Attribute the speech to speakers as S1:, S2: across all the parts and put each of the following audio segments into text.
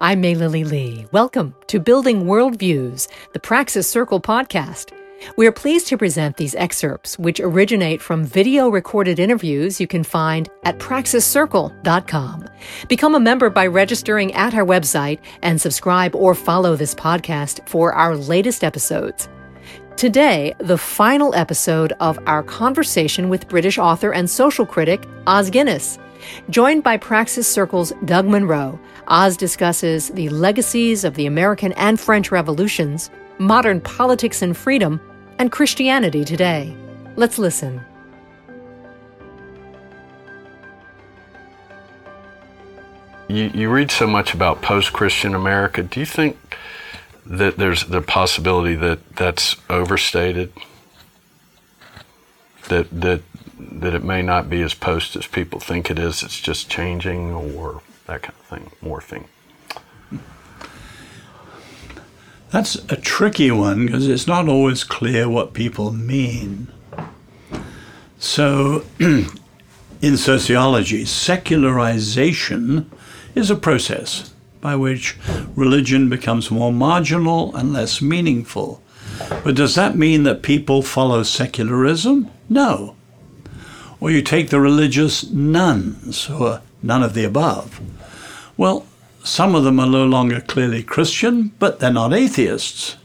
S1: I'm May Lily Lee. Welcome to Building Worldviews, the Praxis Circle podcast. We are pleased to present these excerpts, which originate from video recorded interviews you can find at praxiscircle.com. Become a member by registering at our website and subscribe or follow this podcast for our latest episodes. Today, the final episode of our conversation with British author and social critic Os Guinness. Joined by Praxis Circle's Doug Monroe, Os discusses the legacies of the American and French revolutions, modern politics and freedom, and Christianity today. Let's listen.
S2: You, you read so much about post Christian America. Do you think that there's the possibility that that's overstated? That, that, that it may not be as post as people think it is, it's just changing or that kind of thing, morphing?
S3: That's a tricky one because it's not always clear what people mean. So, in sociology, secularization is a process by which religion becomes more marginal and less meaningful. But does that mean that people follow secularism? No. Or you take the religious nones, who are none of the above. Well, some of them are no longer clearly Christian, but they're not atheists.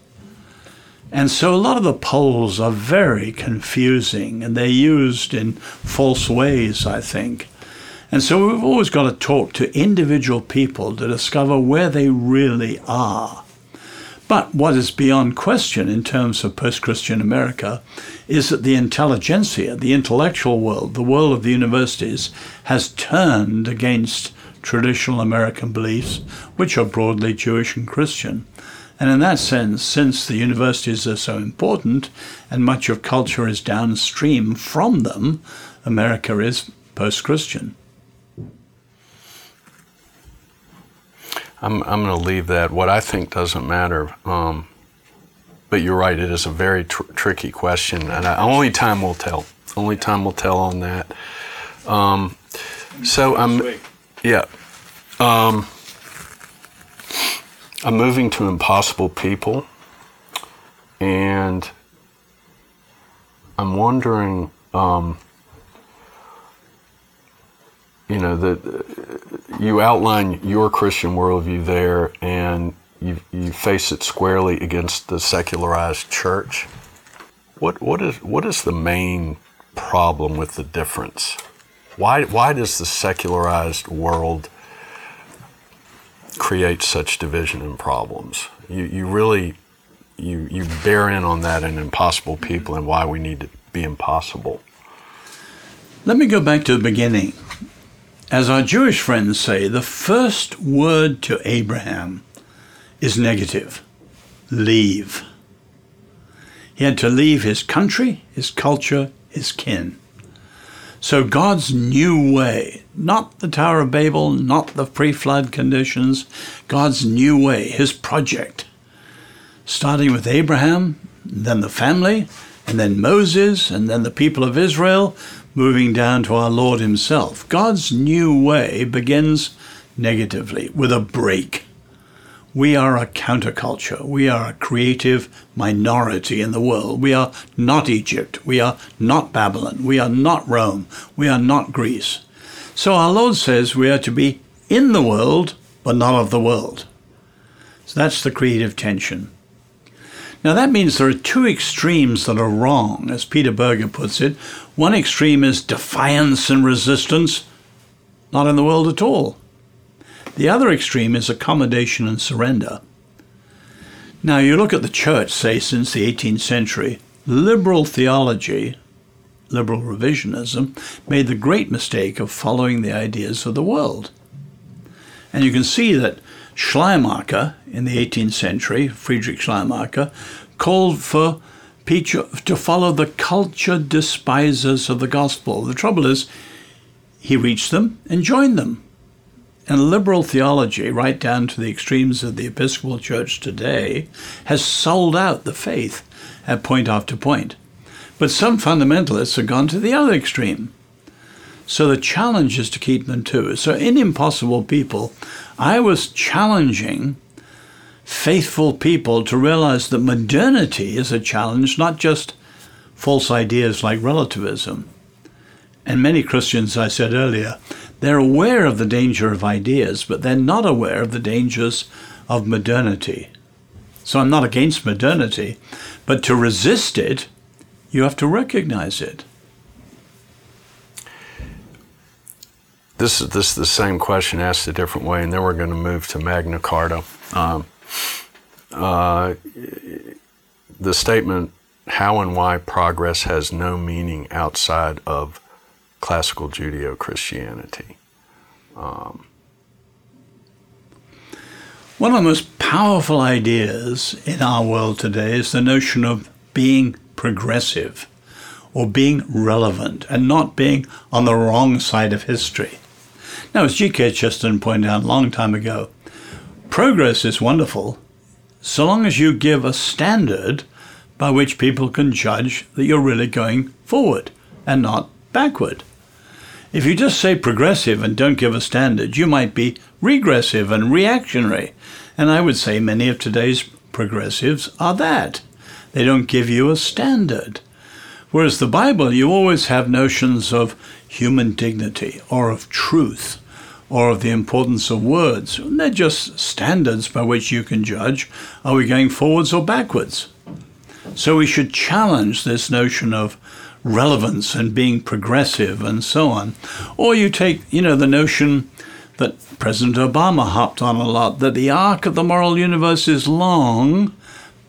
S3: And so a lot of the polls are very confusing and they're used in false ways, I think. And so we've always got to talk to individual people to discover where they really are. But what is beyond question in terms of post Christian America is that the intelligentsia, the intellectual world, the world of the universities, has turned against traditional American beliefs, which are broadly Jewish and Christian. And in that sense, since the universities are so important and much of culture is downstream from them, America is post Christian.
S2: I'm, I'm going to leave that. What I think doesn't matter. Um, but you're right, it is a very tr- tricky question. And I, only time will tell. Only time will tell on that. Um, so I'm. Yeah. Um, I'm moving to Impossible People, and I'm wondering, um, you know, that you outline your Christian worldview there, and you, you face it squarely against the secularized church. What what is what is the main problem with the difference? Why, why does the secularized world create such division and problems? You, you really you, you bear in on that in impossible people and why we need to be impossible.
S3: Let me go back to the beginning. As our Jewish friends say, the first word to Abraham is negative leave. He had to leave his country, his culture, his kin. So God's new way, not the Tower of Babel, not the pre flood conditions, God's new way, his project, starting with Abraham, then the family, and then Moses, and then the people of Israel, moving down to our Lord himself. God's new way begins negatively with a break. We are a counterculture. We are a creative minority in the world. We are not Egypt. We are not Babylon. We are not Rome. We are not Greece. So our Lord says we are to be in the world, but not of the world. So that's the creative tension. Now that means there are two extremes that are wrong, as Peter Berger puts it. One extreme is defiance and resistance, not in the world at all. The other extreme is accommodation and surrender. Now, you look at the church, say, since the 18th century, liberal theology, liberal revisionism, made the great mistake of following the ideas of the world. And you can see that Schleiermacher in the 18th century, Friedrich Schleiermacher, called for Peter to follow the culture despisers of the gospel. The trouble is, he reached them and joined them. And liberal theology, right down to the extremes of the Episcopal Church today, has sold out the faith at point after point. But some fundamentalists have gone to the other extreme. So the challenge is to keep them too. So in Impossible People, I was challenging faithful people to realize that modernity is a challenge, not just false ideas like relativism. And many Christians, I said earlier, they're aware of the danger of ideas, but they're not aware of the dangers of modernity. So I'm not against modernity, but to resist it, you have to recognize it.
S2: This is this is the same question asked a different way, and then we're going to move to Magna Carta. Um, uh, the statement how and why progress has no meaning outside of classical Judeo Christianity. Um,
S3: One of the most powerful ideas in our world today is the notion of being progressive or being relevant and not being on the wrong side of history. Now, as G.K. Chesterton pointed out a long time ago, progress is wonderful so long as you give a standard by which people can judge that you're really going forward and not backward. If you just say progressive and don't give a standard, you might be regressive and reactionary. And I would say many of today's progressives are that. They don't give you a standard. Whereas the Bible, you always have notions of human dignity or of truth or of the importance of words. They're just standards by which you can judge are we going forwards or backwards? So we should challenge this notion of relevance and being progressive and so on. Or you take, you know, the notion that President Obama hopped on a lot that the arc of the moral universe is long,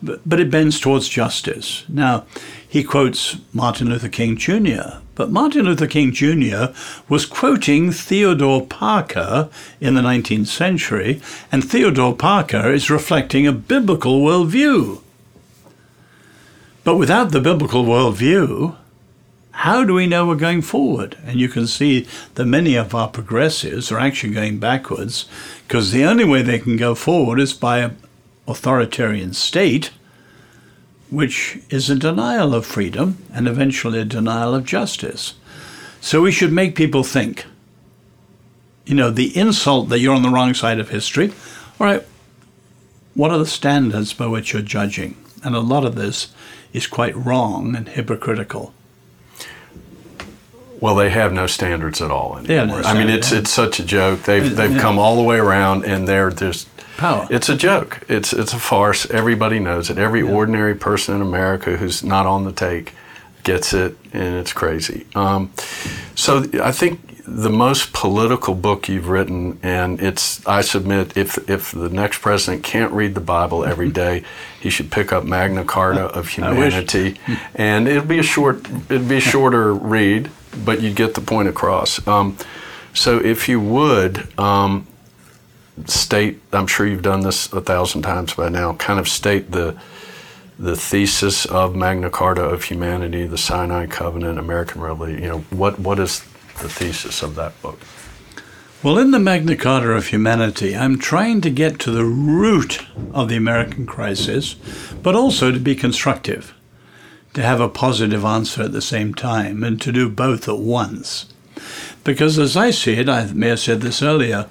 S3: but it bends towards justice. Now, he quotes Martin Luther King Jr., but Martin Luther King Jr. was quoting Theodore Parker in the 19th century, and Theodore Parker is reflecting a biblical worldview. But without the biblical worldview, how do we know we're going forward? And you can see that many of our progressives are actually going backwards because the only way they can go forward is by an authoritarian state which is a denial of freedom and eventually a denial of justice. So we should make people think. You know, the insult that you're on the wrong side of history, all right, what are the standards by which you're judging? And a lot of this is quite wrong and hypocritical.
S2: Well, they have no standards at all anymore.
S3: no
S2: I mean, it's it's such a joke. They've they've come all the way around, and they're just
S3: Power.
S2: It's a joke. It's it's a farce. Everybody knows it. Every ordinary person in America who's not on the take gets it, and it's crazy. Um, so I think the most political book you've written, and it's I submit if if the next president can't read the Bible every day, he should pick up Magna Carta of Humanity, and it'd be a short it'd be a shorter read, but you'd get the point across. Um, so if you would. Um, state i'm sure you've done this a thousand times by now kind of state the the thesis of magna carta of humanity the sinai covenant american religion you know what what is the thesis of that book
S3: Well, in the Magna Carta of Humanity, I'm trying to get to the root of the American crisis, but also to be constructive, to have a positive answer at the same time, and to do both at once. Because as I see it, I may have said this earlier,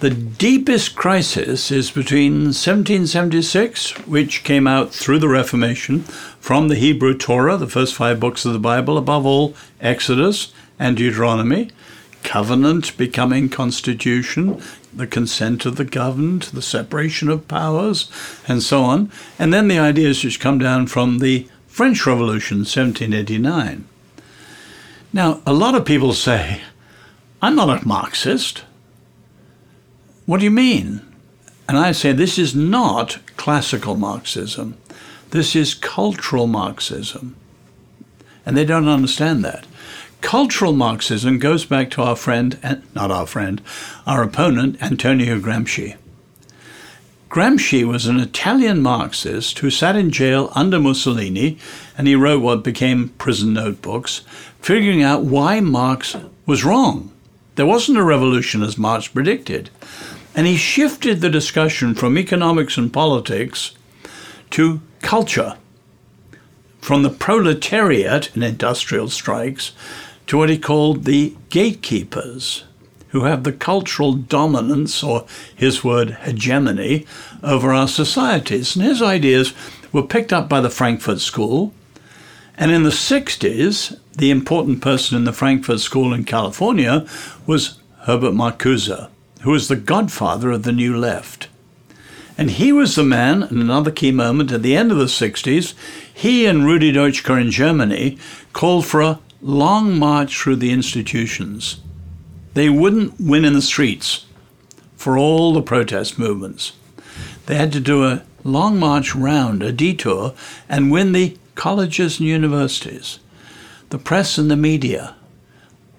S3: the deepest crisis is between 1776, which came out through the Reformation from the Hebrew Torah, the first five books of the Bible, above all Exodus and Deuteronomy, covenant becoming constitution, the consent of the governed, the separation of powers, and so on. And then the ideas which come down from the French Revolution, 1789. Now, a lot of people say, I'm not a Marxist. What do you mean? And I say, this is not classical Marxism. This is cultural Marxism. And they don't understand that. Cultural Marxism goes back to our friend, not our friend, our opponent, Antonio Gramsci. Gramsci was an Italian Marxist who sat in jail under Mussolini, and he wrote what became prison notebooks, figuring out why Marx was wrong. There wasn't a revolution as Marx predicted. And he shifted the discussion from economics and politics to culture, from the proletariat and industrial strikes to what he called the gatekeepers, who have the cultural dominance, or his word, hegemony, over our societies. And his ideas were picked up by the Frankfurt School. And in the 60s, the important person in the Frankfurt School in California was Herbert Marcuse, who was the godfather of the New Left. And he was the man, in another key moment at the end of the 60s, he and Rudi Dutschke in Germany called for a long march through the institutions. They wouldn't win in the streets for all the protest movements. They had to do a long march round, a detour, and win the colleges and universities, the press and the media,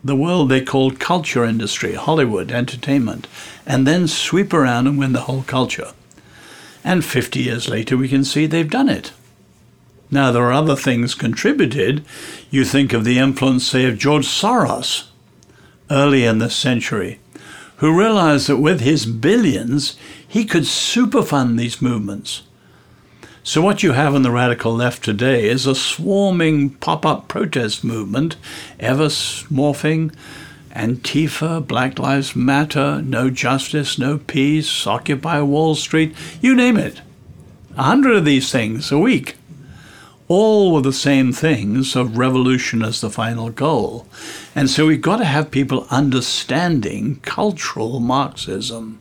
S3: the world they called culture industry, Hollywood, entertainment, and then sweep around and win the whole culture. And 50 years later, we can see they've done it. Now, there are other things contributed. You think of the influence, say, of George Soros early in this century, who realized that with his billions, he could superfund these movements. So, what you have in the radical left today is a swarming pop up protest movement, ever morphing Antifa, Black Lives Matter, No Justice, No Peace, Occupy Wall Street, you name it. A hundred of these things a week all were the same things of revolution as the final goal. And so we've got to have people understanding cultural Marxism.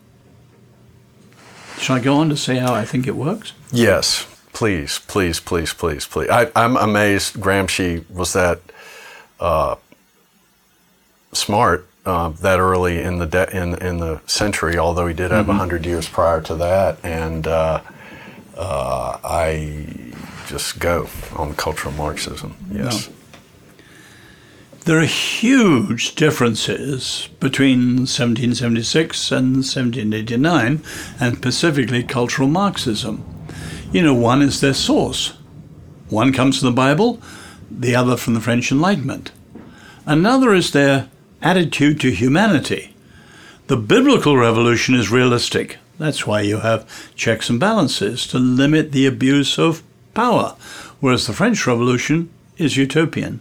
S3: Shall I go on to say how I think it works?
S2: Yes, please, please, please, please, please. I, am amazed Gramsci was that uh, smart uh, that early in the de- in in the century. Although he did have a mm-hmm. hundred years prior to that, and uh, uh I just go on cultural Marxism. Yes. No.
S3: There are huge differences between 1776 and 1789, and specifically cultural Marxism. You know, one is their source. One comes from the Bible, the other from the French Enlightenment. Another is their attitude to humanity. The biblical revolution is realistic. That's why you have checks and balances to limit the abuse of power, whereas the French Revolution is utopian.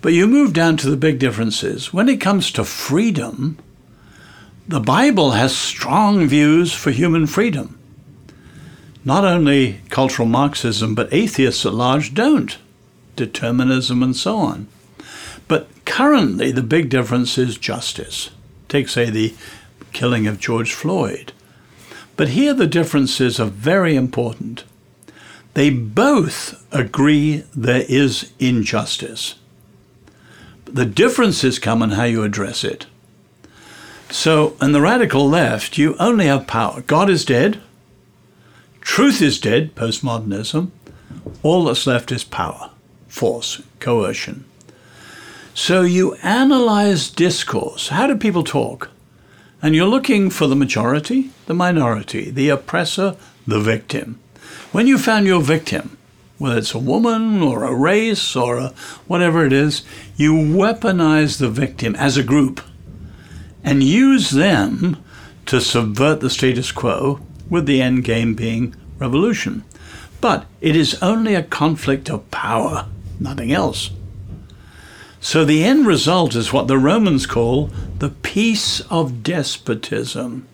S3: But you move down to the big differences. When it comes to freedom, the Bible has strong views for human freedom. Not only cultural Marxism, but atheists at large don't. Determinism and so on. But currently, the big difference is justice. Take, say, the killing of George Floyd. But here the differences are very important. They both agree there is injustice. But The differences come in how you address it. So, in the radical left, you only have power. God is dead. Truth is dead, postmodernism. All that's left is power, force, coercion. So you analyze discourse. How do people talk? And you're looking for the majority, the minority, the oppressor, the victim. When you found your victim, whether it's a woman or a race or a whatever it is, you weaponize the victim as a group and use them to subvert the status quo, with the end game being revolution. But it is only a conflict of power, nothing else. So the end result is what the Romans call the peace of despotism.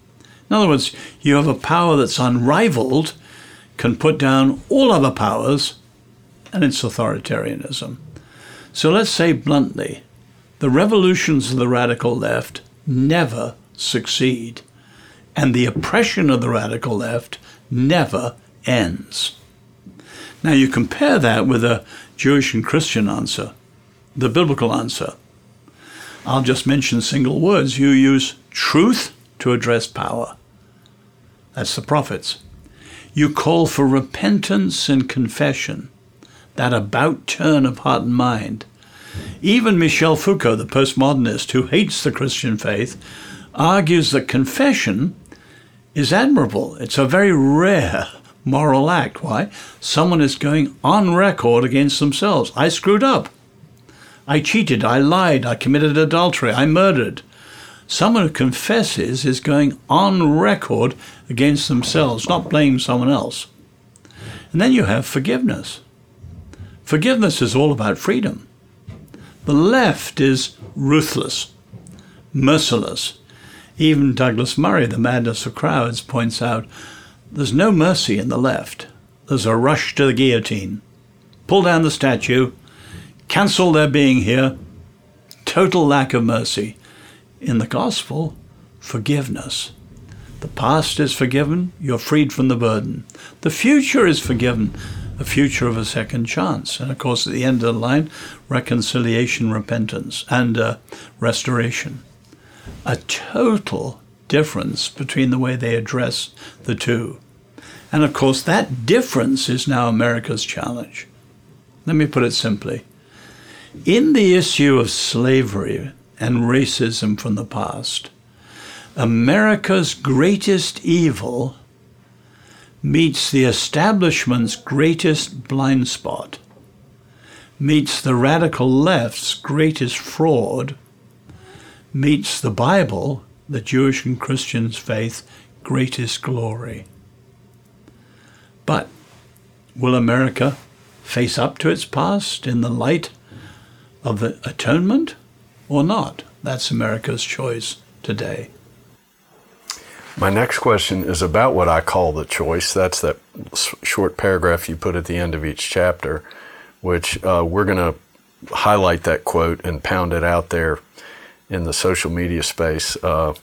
S3: In other words, you have a power that's unrivaled can put down all other powers, and it's authoritarianism. So let's say bluntly the revolutions of the radical left never succeed, and the oppression of the radical left never ends. Now you compare that with a Jewish and Christian answer, the biblical answer. I'll just mention single words. You use truth to address power. That's the prophets. You call for repentance and confession, that about turn of heart and mind. Even Michel Foucault, the postmodernist who hates the Christian faith, argues that confession is admirable. It's a very rare moral act. Why? Someone is going on record against themselves. I screwed up. I cheated. I lied. I committed adultery. I murdered. Someone who confesses is going on record against themselves, not blaming someone else. And then you have forgiveness. Forgiveness is all about freedom. The left is ruthless, merciless. Even Douglas Murray, The Madness of Crowds, points out there's no mercy in the left. There's a rush to the guillotine. Pull down the statue, cancel their being here, total lack of mercy. In the gospel, forgiveness. The past is forgiven, you're freed from the burden. The future is forgiven, a future of a second chance. And of course, at the end of the line, reconciliation, repentance, and uh, restoration. A total difference between the way they address the two. And of course, that difference is now America's challenge. Let me put it simply. In the issue of slavery and racism from the past, America's greatest evil meets the establishment's greatest blind spot, meets the radical left's greatest fraud, meets the Bible, the Jewish and Christian's faith, greatest glory. But will America face up to its past in the light of the atonement or not? That's America's choice today.
S2: My next question is about what I call the choice. That's that short paragraph you put at the end of each chapter, which uh, we're going to highlight that quote and pound it out there in the social media space uh,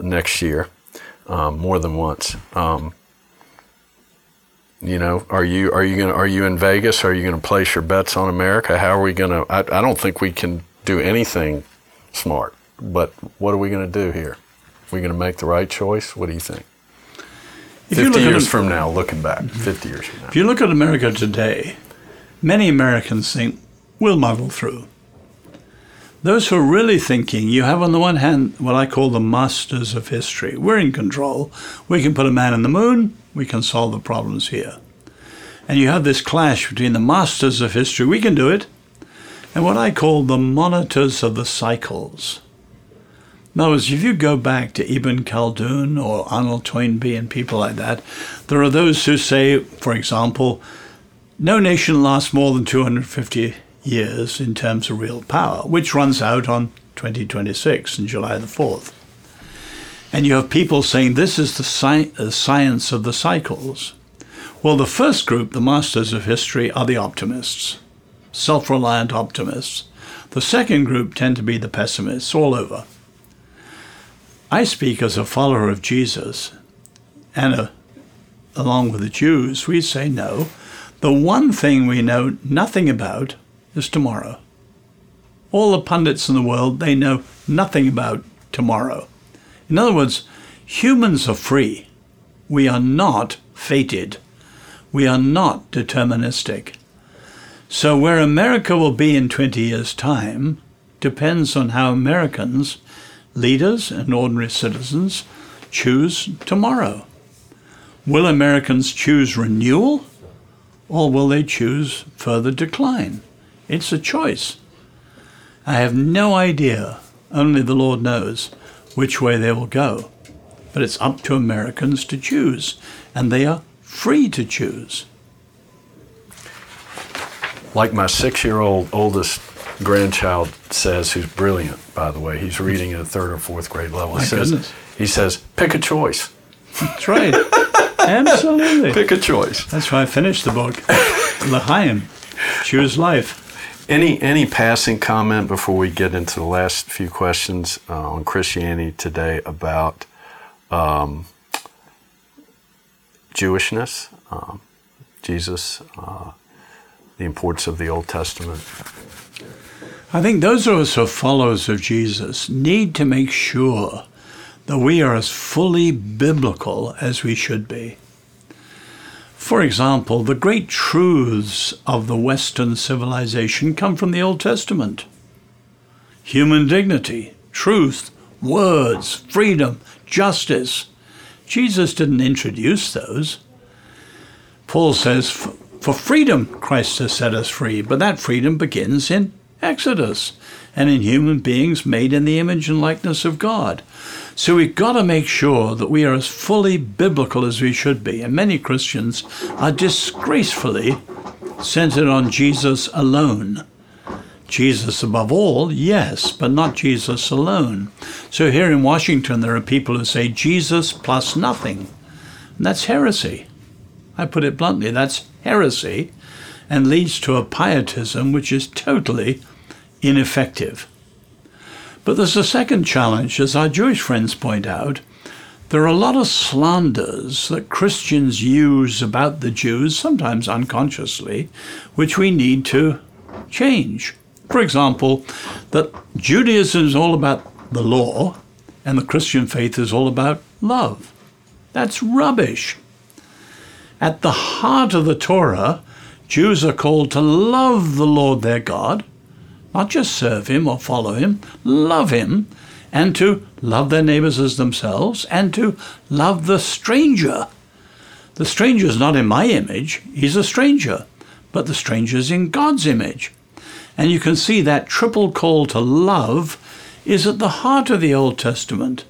S2: next year um, more than once. Um, you know, are you are you going are you in Vegas? Are you going to place your bets on America? How are we going to? I don't think we can do anything smart. But what are we going to do here? Are we going to make the right choice? What do you think? If 50 years at, from now, looking back, 50 years from now.
S3: If you look at America today, many Americans think we'll muddle through. Those who are really thinking, you have on the one hand what I call the masters of history. We're in control. We can put a man in the moon. We can solve the problems here. And you have this clash between the masters of history, we can do it, and what I call the monitors of the cycles. In other words, if you go back to Ibn Khaldun or Arnold Toynbee and people like that, there are those who say, for example, no nation lasts more than 250 years in terms of real power, which runs out on 2026 and July the 4th. And you have people saying this is the sci- uh, science of the cycles. Well, the first group, the masters of history, are the optimists, self reliant optimists. The second group tend to be the pessimists all over. I speak as a follower of Jesus, and a, along with the Jews, we say no. The one thing we know nothing about is tomorrow. All the pundits in the world, they know nothing about tomorrow. In other words, humans are free. We are not fated. We are not deterministic. So, where America will be in 20 years' time depends on how Americans leaders and ordinary citizens choose tomorrow. Will Americans choose renewal or will they choose further decline? It's a choice. I have no idea, only the Lord knows, which way they will go. But it's up to Americans to choose, and they are free to choose.
S2: Like my six year old oldest grandchild says, who's brilliant, by the way. He's reading at a third or fourth grade level.
S3: My
S2: he says,
S3: goodness.
S2: He says, pick a choice.
S3: That's right. Absolutely.
S2: Pick a choice.
S3: That's why I finished the book. L'chaim, choose life.
S2: Any any passing comment before we get into the last few questions uh, on Christianity today about um, Jewishness, um, Jesus, uh, the importance of the Old Testament?
S3: I think those of us who are followers of Jesus need to make sure that we are as fully biblical as we should be. For example, the great truths of the Western civilization come from the Old Testament human dignity, truth, words, freedom, justice. Jesus didn't introduce those. Paul says, For freedom Christ has set us free, but that freedom begins in Exodus, and in human beings made in the image and likeness of God. So we've got to make sure that we are as fully biblical as we should be. And many Christians are disgracefully centered on Jesus alone. Jesus above all, yes, but not Jesus alone. So here in Washington, there are people who say Jesus plus nothing. And that's heresy. I put it bluntly, that's heresy and leads to a pietism which is totally ineffective. But there's a second challenge, as our Jewish friends point out. There are a lot of slanders that Christians use about the Jews, sometimes unconsciously, which we need to change. For example, that Judaism is all about the law and the Christian faith is all about love. That's rubbish. At the heart of the Torah, Jews are called to love the Lord their God, not just serve Him or follow Him, love Him, and to love their neighbors as themselves, and to love the stranger. The stranger is not in my image, he's a stranger, but the stranger is in God's image. And you can see that triple call to love is at the heart of the Old Testament.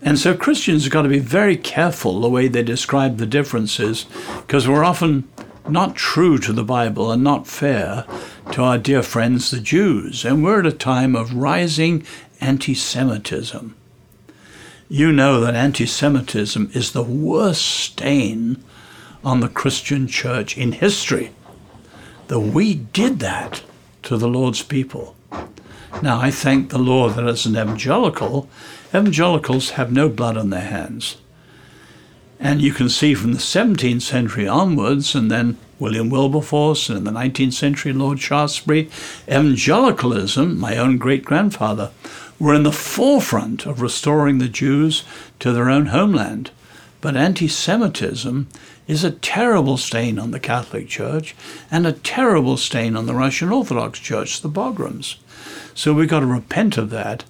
S3: And so Christians have got to be very careful the way they describe the differences, because we're often not true to the Bible and not fair to our dear friends the Jews. And we're at a time of rising anti Semitism. You know that anti Semitism is the worst stain on the Christian church in history. That we did that to the Lord's people. Now, I thank the Lord that as an evangelical, evangelicals have no blood on their hands. And you can see from the 17th century onwards, and then William Wilberforce, and in the 19th century, Lord Shaftesbury, evangelicalism, my own great grandfather, were in the forefront of restoring the Jews to their own homeland. But anti Semitism is a terrible stain on the Catholic Church and a terrible stain on the Russian Orthodox Church, the Pogroms. So we've got to repent of that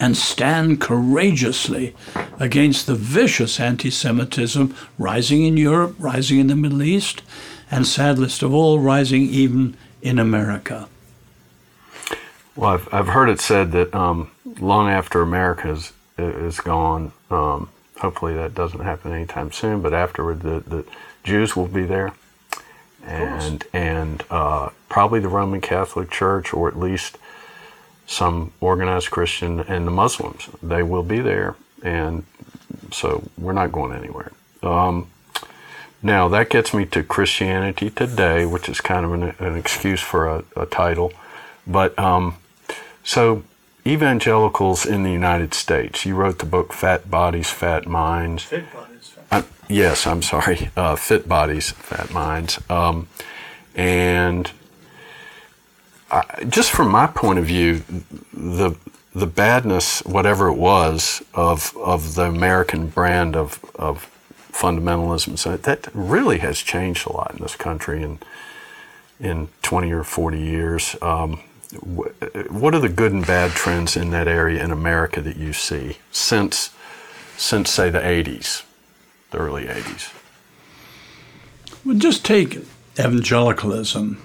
S3: and stand courageously against the vicious anti Semitism rising in Europe, rising in the Middle East, and saddest of all, rising even in America.
S2: Well, I've, I've heard it said that um, long after America is, is gone, um, hopefully that doesn't happen anytime soon, but afterward, the, the Jews will be there. And, and uh, probably the Roman Catholic Church, or at least some organized Christian and the Muslims. They will be there, and so we're not going anywhere. Um, now that gets me to Christianity Today, which is kind of an, an excuse for a, a title, but um, so evangelicals in the United States. You wrote the book Fat Bodies, Fat Minds.
S3: Fit bodies.
S2: Uh, yes, I'm sorry. Uh, Fit Bodies, Fat Minds. Um, and I, just from my point of view, the the badness, whatever it was, of of the American brand of of fundamentalism, so that really has changed a lot in this country in in 20 or 40 years. Um, what are the good and bad trends in that area in America that you see since since say the 80s, the early 80s?
S3: Well, just take evangelicalism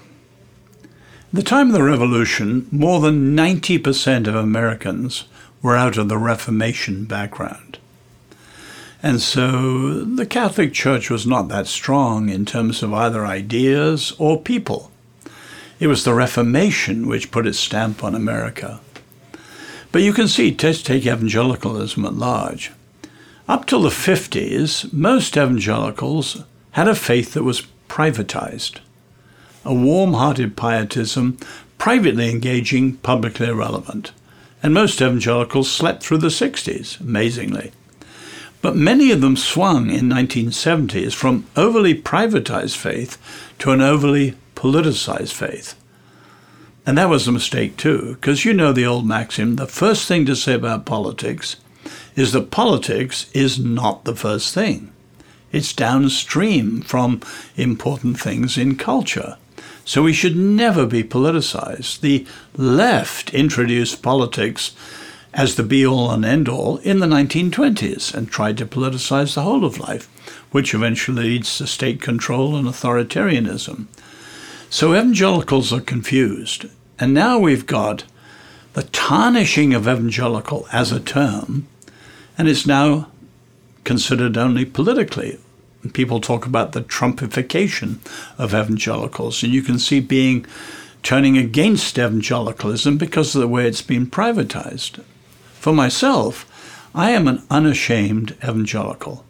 S3: the time of the Revolution, more than 90% of Americans were out of the Reformation background. And so the Catholic Church was not that strong in terms of either ideas or people. It was the Reformation which put its stamp on America. But you can see, just take evangelicalism at large. Up till the 50s, most evangelicals had a faith that was privatized a warm hearted pietism, privately engaging, publicly irrelevant. And most evangelicals slept through the 60s, amazingly. But many of them swung in 1970s from overly privatized faith to an overly politicized faith. And that was a mistake too, because you know the old maxim the first thing to say about politics is that politics is not the first thing. It's downstream from important things in culture. So we should never be politicized. The left introduced politics as the be all and end all in the 1920s and tried to politicize the whole of life, which eventually leads to state control and authoritarianism. So evangelicals are confused. And now we've got the tarnishing of evangelical as a term, and it's now considered only politically people talk about the Trumpification of evangelicals, and you can see being turning against evangelicalism because of the way it's been privatized. For myself, I am an unashamed evangelical.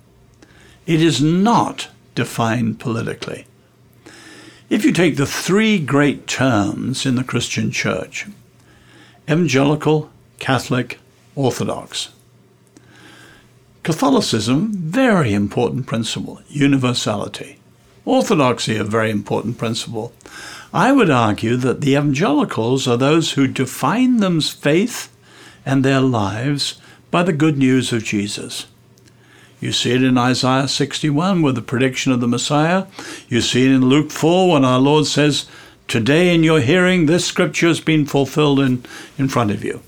S3: It is not defined politically. If you take the three great terms in the Christian church evangelical, Catholic, Orthodox. Catholicism, very important principle, universality. Orthodoxy, a very important principle. I would argue that the evangelicals are those who define them's faith and their lives by the good news of Jesus. You see it in Isaiah 61 with the prediction of the Messiah. You see it in Luke 4 when our Lord says, Today in your hearing, this scripture has been fulfilled in, in front of you.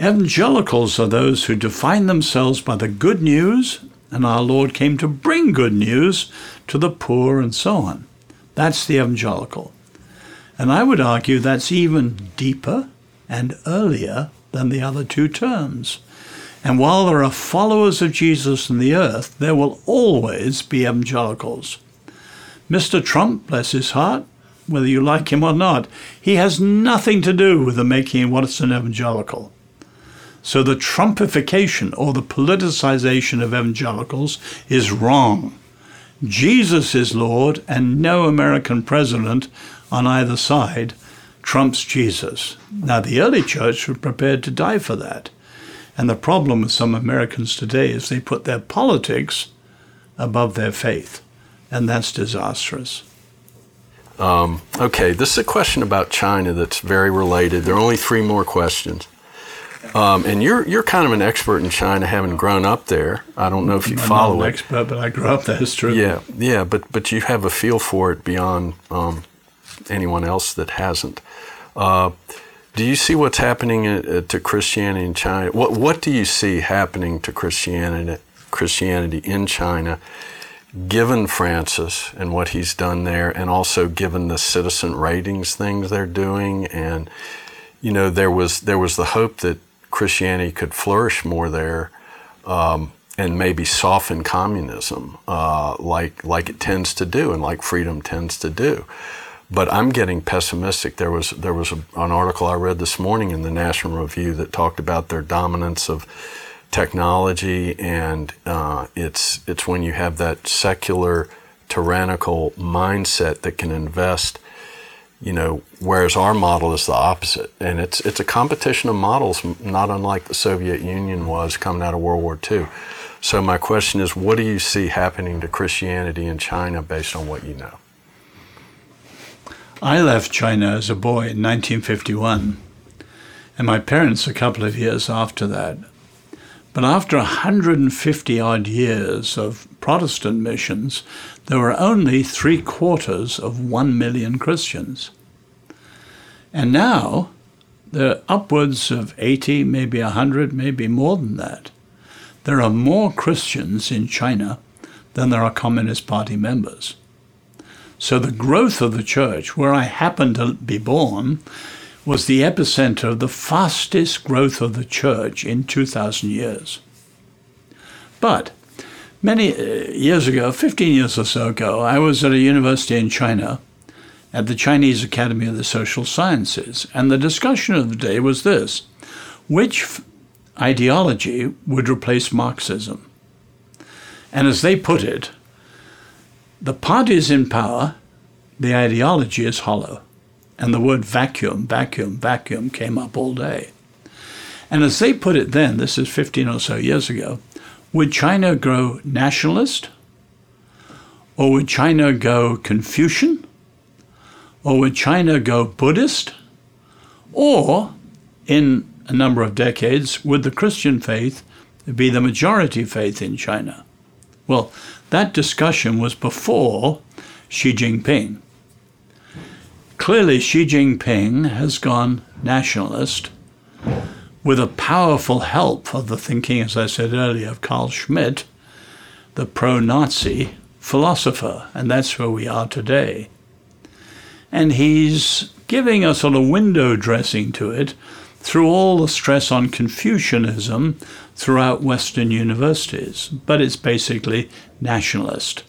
S3: Evangelicals are those who define themselves by the good news, and our Lord came to bring good news to the poor and so on. That's the evangelical. And I would argue that's even deeper and earlier than the other two terms. And while there are followers of Jesus in the earth, there will always be evangelicals. Mr. Trump, bless his heart, whether you like him or not, he has nothing to do with the making of what's an evangelical. So the Trumpification or the politicization of evangelicals is wrong. Jesus is Lord, and no American president on either side trumps Jesus. Now, the early church was prepared to die for that. And the problem with some Americans today is they put their politics above their faith, and that's disastrous.
S2: Um, okay, this is a question about China that's very related. There are only three more questions. Um, and you're you're kind of an expert in China, having grown up there. I don't know if you
S3: I'm
S2: follow
S3: not an
S2: it.
S3: expert, but I grew up there. It's true.
S2: Yeah, yeah, but but you have a feel for it beyond um, anyone else that hasn't. Uh, do you see what's happening uh, to Christianity in China? What what do you see happening to Christianity Christianity in China, given Francis and what he's done there, and also given the citizen ratings things they're doing, and you know there was there was the hope that Christianity could flourish more there. Um, and maybe soften communism, uh, like like it tends to do, and like freedom tends to do but I'm getting pessimistic. There was there was a, an article I read this morning in the National Review that talked about their dominance of technology, and uh, it's it's when you have that secular, tyrannical mindset that can invest. You know, whereas our model is the opposite, and it's it's a competition of models, not unlike the Soviet Union was coming out of World War II. So my question is, what do you see happening to Christianity in China based on what you know?
S3: I left China as a boy in 1951, and my parents a couple of years after that. But after 150 odd years of Protestant missions, there were only three quarters of one million Christians. And now there are upwards of 80, maybe 100, maybe more than that. There are more Christians in China than there are Communist Party members. So the growth of the church, where I happened to be born, was the epicenter of the fastest growth of the church in 2,000 years. But many uh, years ago, 15 years or so ago, I was at a university in China at the Chinese Academy of the Social Sciences, and the discussion of the day was this which ideology would replace Marxism? And as they put it, the party is in power, the ideology is hollow. And the word vacuum, vacuum, vacuum came up all day. And as they put it then, this is 15 or so years ago, would China grow nationalist? Or would China go Confucian? Or would China go Buddhist? Or, in a number of decades, would the Christian faith be the majority faith in China? Well, that discussion was before Xi Jinping. Clearly, Xi Jinping has gone nationalist with a powerful help of the thinking, as I said earlier, of Carl Schmitt, the pro Nazi philosopher, and that's where we are today. And he's giving a sort of window dressing to it through all the stress on Confucianism throughout Western universities, but it's basically nationalist.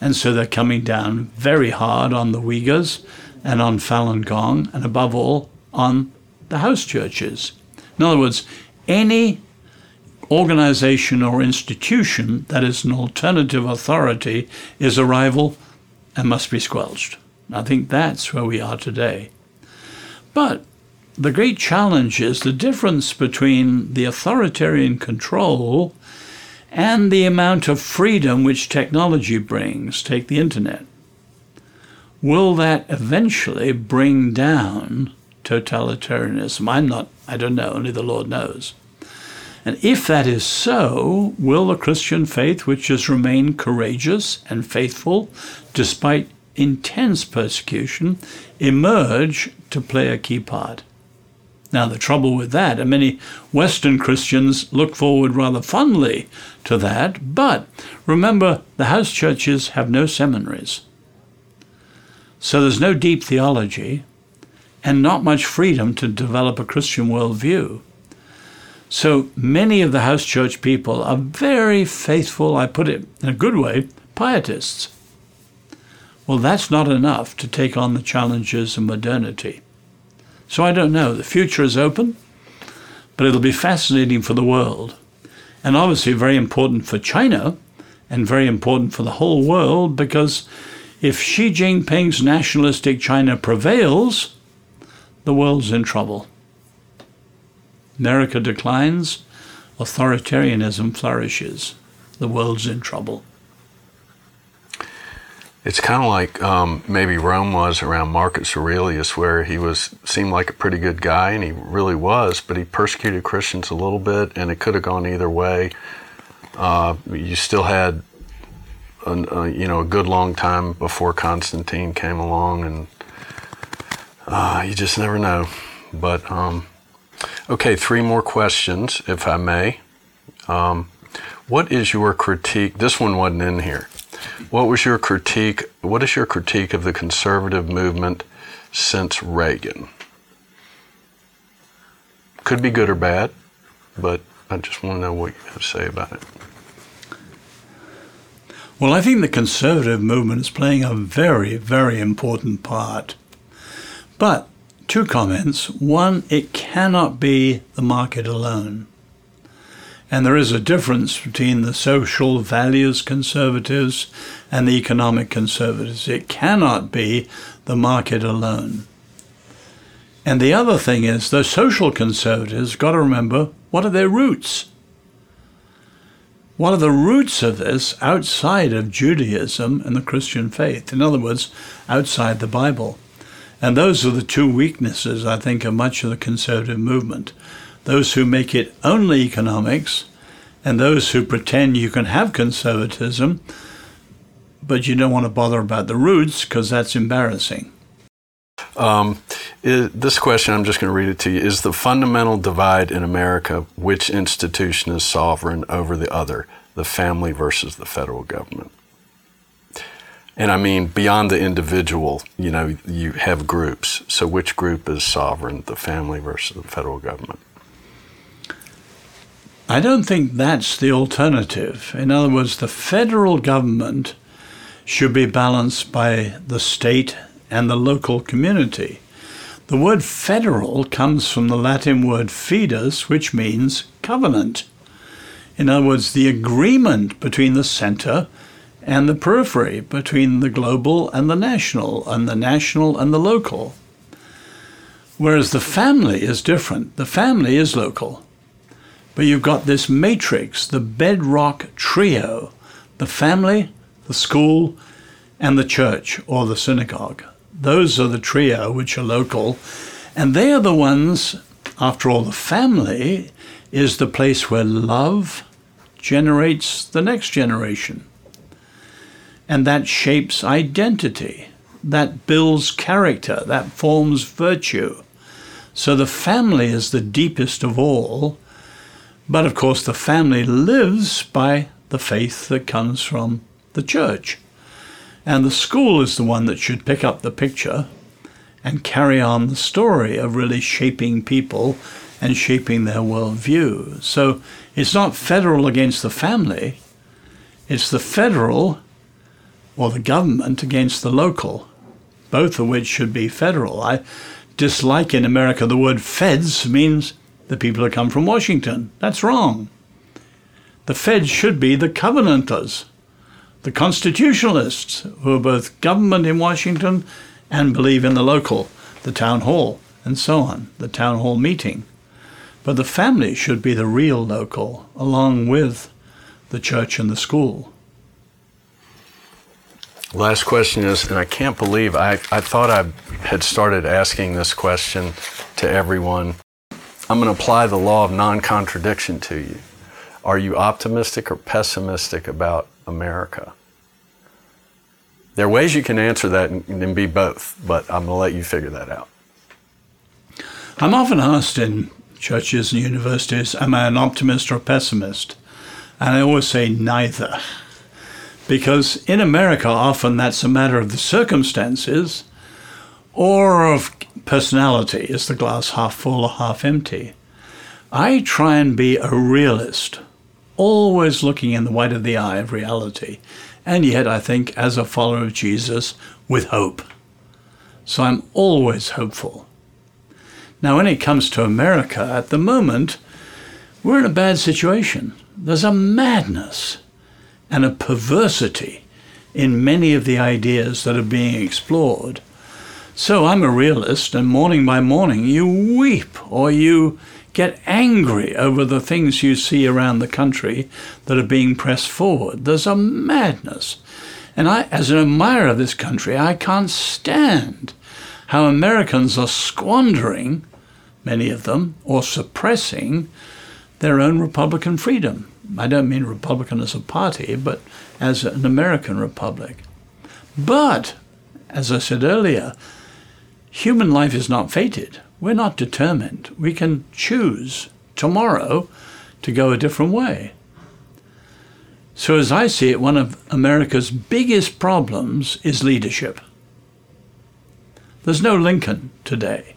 S3: And so they're coming down very hard on the Uyghurs. and on Falun Gong, and above all, on the house churches. In other words, any organization or institution that is an alternative authority is a rival and must be squelched. I think that's where we are today. But the great challenge is the difference between the authoritarian control and the amount of freedom which technology brings. Take the internet. Will that eventually bring down totalitarianism? I'm not, I don't know, only the Lord knows. And if that is so, will the Christian faith, which has remained courageous and faithful despite intense persecution, emerge to play a key part? Now, the trouble with that, and many Western Christians look forward rather fondly to that, but remember, the house churches have no seminaries. So there's no deep theology and not much freedom to develop a Christian worldview. So many of the house church people are very faithful, I put it in a good way, pietists. Well, that's not enough to take on the challenges of modernity. So I don't know. The future is open, but it'll be fascinating for the world. And obviously, very important for China and very important for the whole world because if Xi Jinping's nationalistic China prevails, the world's in trouble. America declines, authoritarianism flourishes. The world's in trouble.
S2: It's kind of like um, maybe Rome was around Marcus Aurelius, where he was seemed like a pretty good guy, and he really was, but he persecuted Christians a little bit, and it could have gone either way. Uh, you still had, a, you know, a good long time before Constantine came along, and uh, you just never know. But um, Okay, three more questions, if I may. Um, what is your critique? This one wasn't in here. What was your critique? What is your critique of the conservative movement since Reagan? Could be good or bad, but I just want to know what you have to say about it.
S3: Well, I think the conservative movement is playing a very, very important part. But two comments. One, it cannot be the market alone. And there is a difference between the social values conservatives and the economic conservatives. It cannot be the market alone. And the other thing is, the social conservatives got to remember what are their roots? What are the roots of this outside of Judaism and the Christian faith? In other words, outside the Bible. And those are the two weaknesses, I think, of much of the conservative movement. Those who make it only economics, and those who pretend you can have conservatism, but you don't want to bother about the roots because that's embarrassing.
S2: Um, is, this question, I'm just going to read it to you. Is the fundamental divide in America which institution is sovereign over the other, the family versus the federal government? And I mean, beyond the individual, you know, you have groups. So which group is sovereign, the family versus the federal government?
S3: I don't think that's the alternative. In other words, the federal government should be balanced by the state and the local community. The word federal comes from the Latin word foedus, which means covenant. In other words, the agreement between the center and the periphery between the global and the national, and the national and the local. Whereas the family is different. The family is local. But you've got this matrix, the bedrock trio the family, the school, and the church or the synagogue. Those are the trio which are local. And they are the ones, after all, the family is the place where love generates the next generation and that shapes identity, that builds character, that forms virtue. So the family is the deepest of all, but of course the family lives by the faith that comes from the church. And the school is the one that should pick up the picture and carry on the story of really shaping people and shaping their worldview. So it's not federal against the family, it's the federal or the government against the local. both of which should be federal. I dislike in America the word feds means the people who come from Washington. That's wrong. The feds should be the covenanters, the constitutionalists, who are both government in Washington and believe in the local, the town hall, and so on, the town hall meeting. But the family should be the real local, along with the church and the school.
S2: Last question is, and I can't believe I, I thought I had started asking this question to everyone. I'm going to apply the law of non contradiction to you. Are you optimistic or pessimistic about America? There are ways you can answer that and, and be both, but I'm going to let you figure that out.
S3: I'm often asked in churches and universities, am I an optimist or a pessimist? And I always say neither. Because in America, often that's a matter of the circumstances or of personality. Is the glass half full or half empty? I try and be a realist, always looking in the white of the eye of reality, and yet I think as a follower of Jesus with hope. So I'm always hopeful. Now, when it comes to America, at the moment, we're in a bad situation. There's a madness and a perversity in many of the ideas that are being explored. So I'm a realist, and morning by morning you weep or you get angry over the things you see around the country that are being pressed forward. There's a madness. And I, as an admirer of this country, I can't stand how Americans are squandering, many of them, or suppressing their own Republican freedom. I don't mean Republican as a party, but as an American republic. But, as I said earlier, human life is not fated. We're not determined. We can choose tomorrow to go a different way. So, as I see it, one of America's biggest problems is leadership. There's no Lincoln today.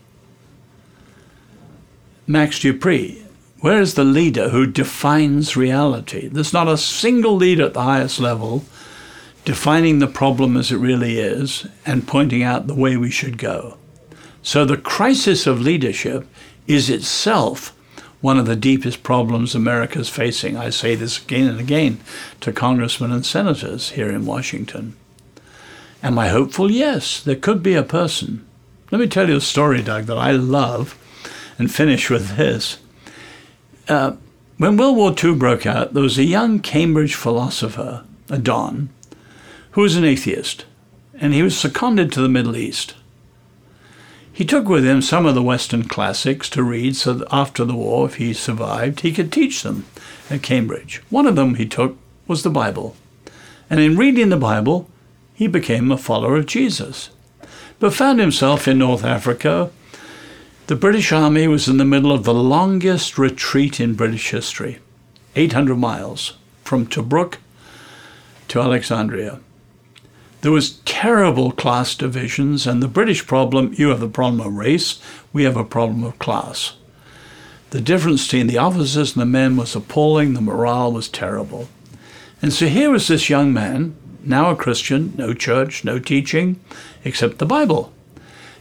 S3: Max De Pree where is the leader who defines reality? There's not a single leader at the highest level defining the problem as it really is and pointing out the way we should go. So the crisis of leadership is itself one of the deepest problems America's facing. I say this again and again to congressmen and senators here in Washington. Am I hopeful? Yes, there could be a person. Let me tell you a story, Doug, that I love and finish with this. Uh, when World War II broke out, there was a young Cambridge philosopher, a Don, who was an atheist, and he was seconded to the Middle East. He took with him some of the Western classics to read so that after the war, if he survived, he could teach them at Cambridge. One of them he took was the Bible. And in reading the Bible, he became a follower of Jesus, but found himself in North Africa the British Army was in the middle of the longest retreat in British history 800 miles from Tobruk to Alexandria. There was terrible class divisions, and the British problem you have the problem of race, we have a problem of class. The difference between the officers and the men was appalling, the morale was terrible. And so here was this young man, now a Christian, no church, no teaching, except the Bible.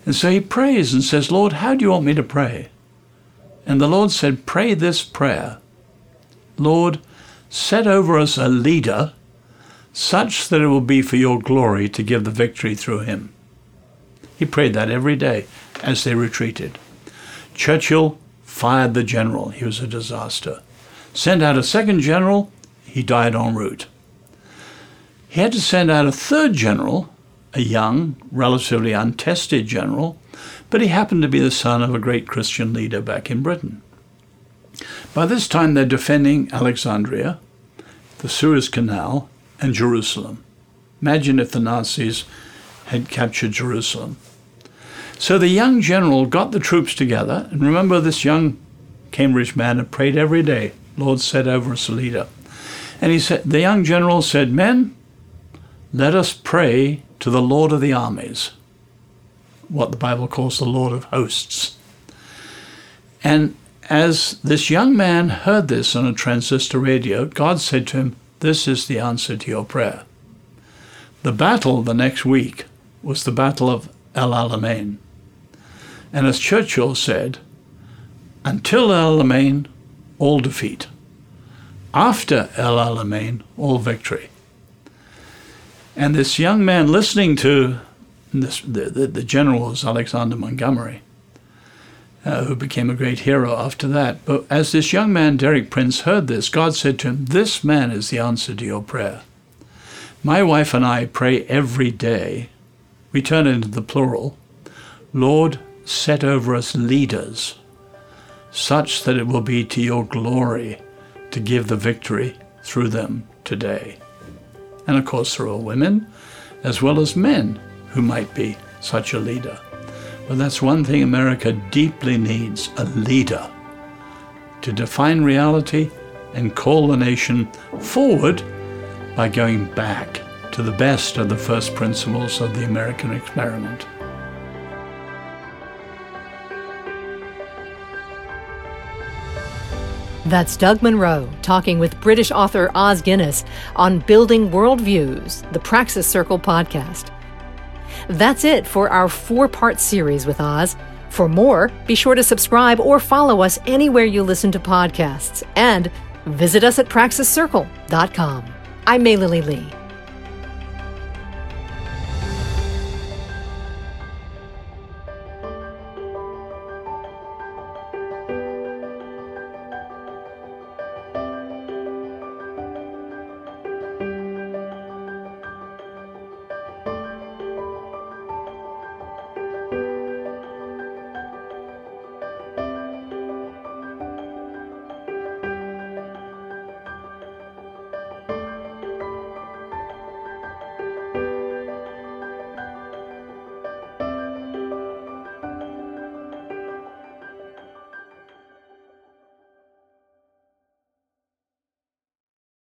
S3: And so he prays and says, Lord, how do you want me to pray? And the Lord said, Pray this prayer Lord, set over us a leader such that it will be for your glory to give the victory through him. He prayed that every day as they retreated. Churchill fired the general. He was a disaster. Sent out a second general. He died en route. He had to send out a third general a young, relatively untested general, but he happened to be the son of a great Christian leader back in Britain. By this time, they're defending Alexandria, the Suez Canal, and Jerusalem. Imagine if the Nazis had captured Jerusalem. So the young general got the troops together, and remember, this young Cambridge man had prayed every day, Lord, set over us a leader. And he said, the young general said, Men, let us pray to the Lord of the armies, what the Bible calls the Lord of hosts. And as this young man heard this on a transistor radio, God said to him, This is the answer to your prayer. The battle the next week was the Battle of El Alamein. And as Churchill said, until El Alamein, all defeat. After El Alamein, all victory. And this young man listening to this, the, the, the general was Alexander Montgomery, uh, who became a great hero after that. But as this young man, Derek Prince, heard this, God said to him, This man is the answer to your prayer. My wife and I pray every day. We turn into the plural Lord, set over us leaders, such that it will be to your glory to give the victory through them today. And of course, there are women as well as men who might be such a leader. But that's one thing America deeply needs a leader to define reality and call the nation forward by going back to the best of the first principles of the American experiment.
S1: That's Doug Monroe talking with British author Os Guinness on Building Worldviews, the Praxis Circle podcast. That's it for our four part series with Os. For more, be sure to subscribe or follow us anywhere you listen to podcasts and visit us at praxiscircle.com. I'm May Lily Lee.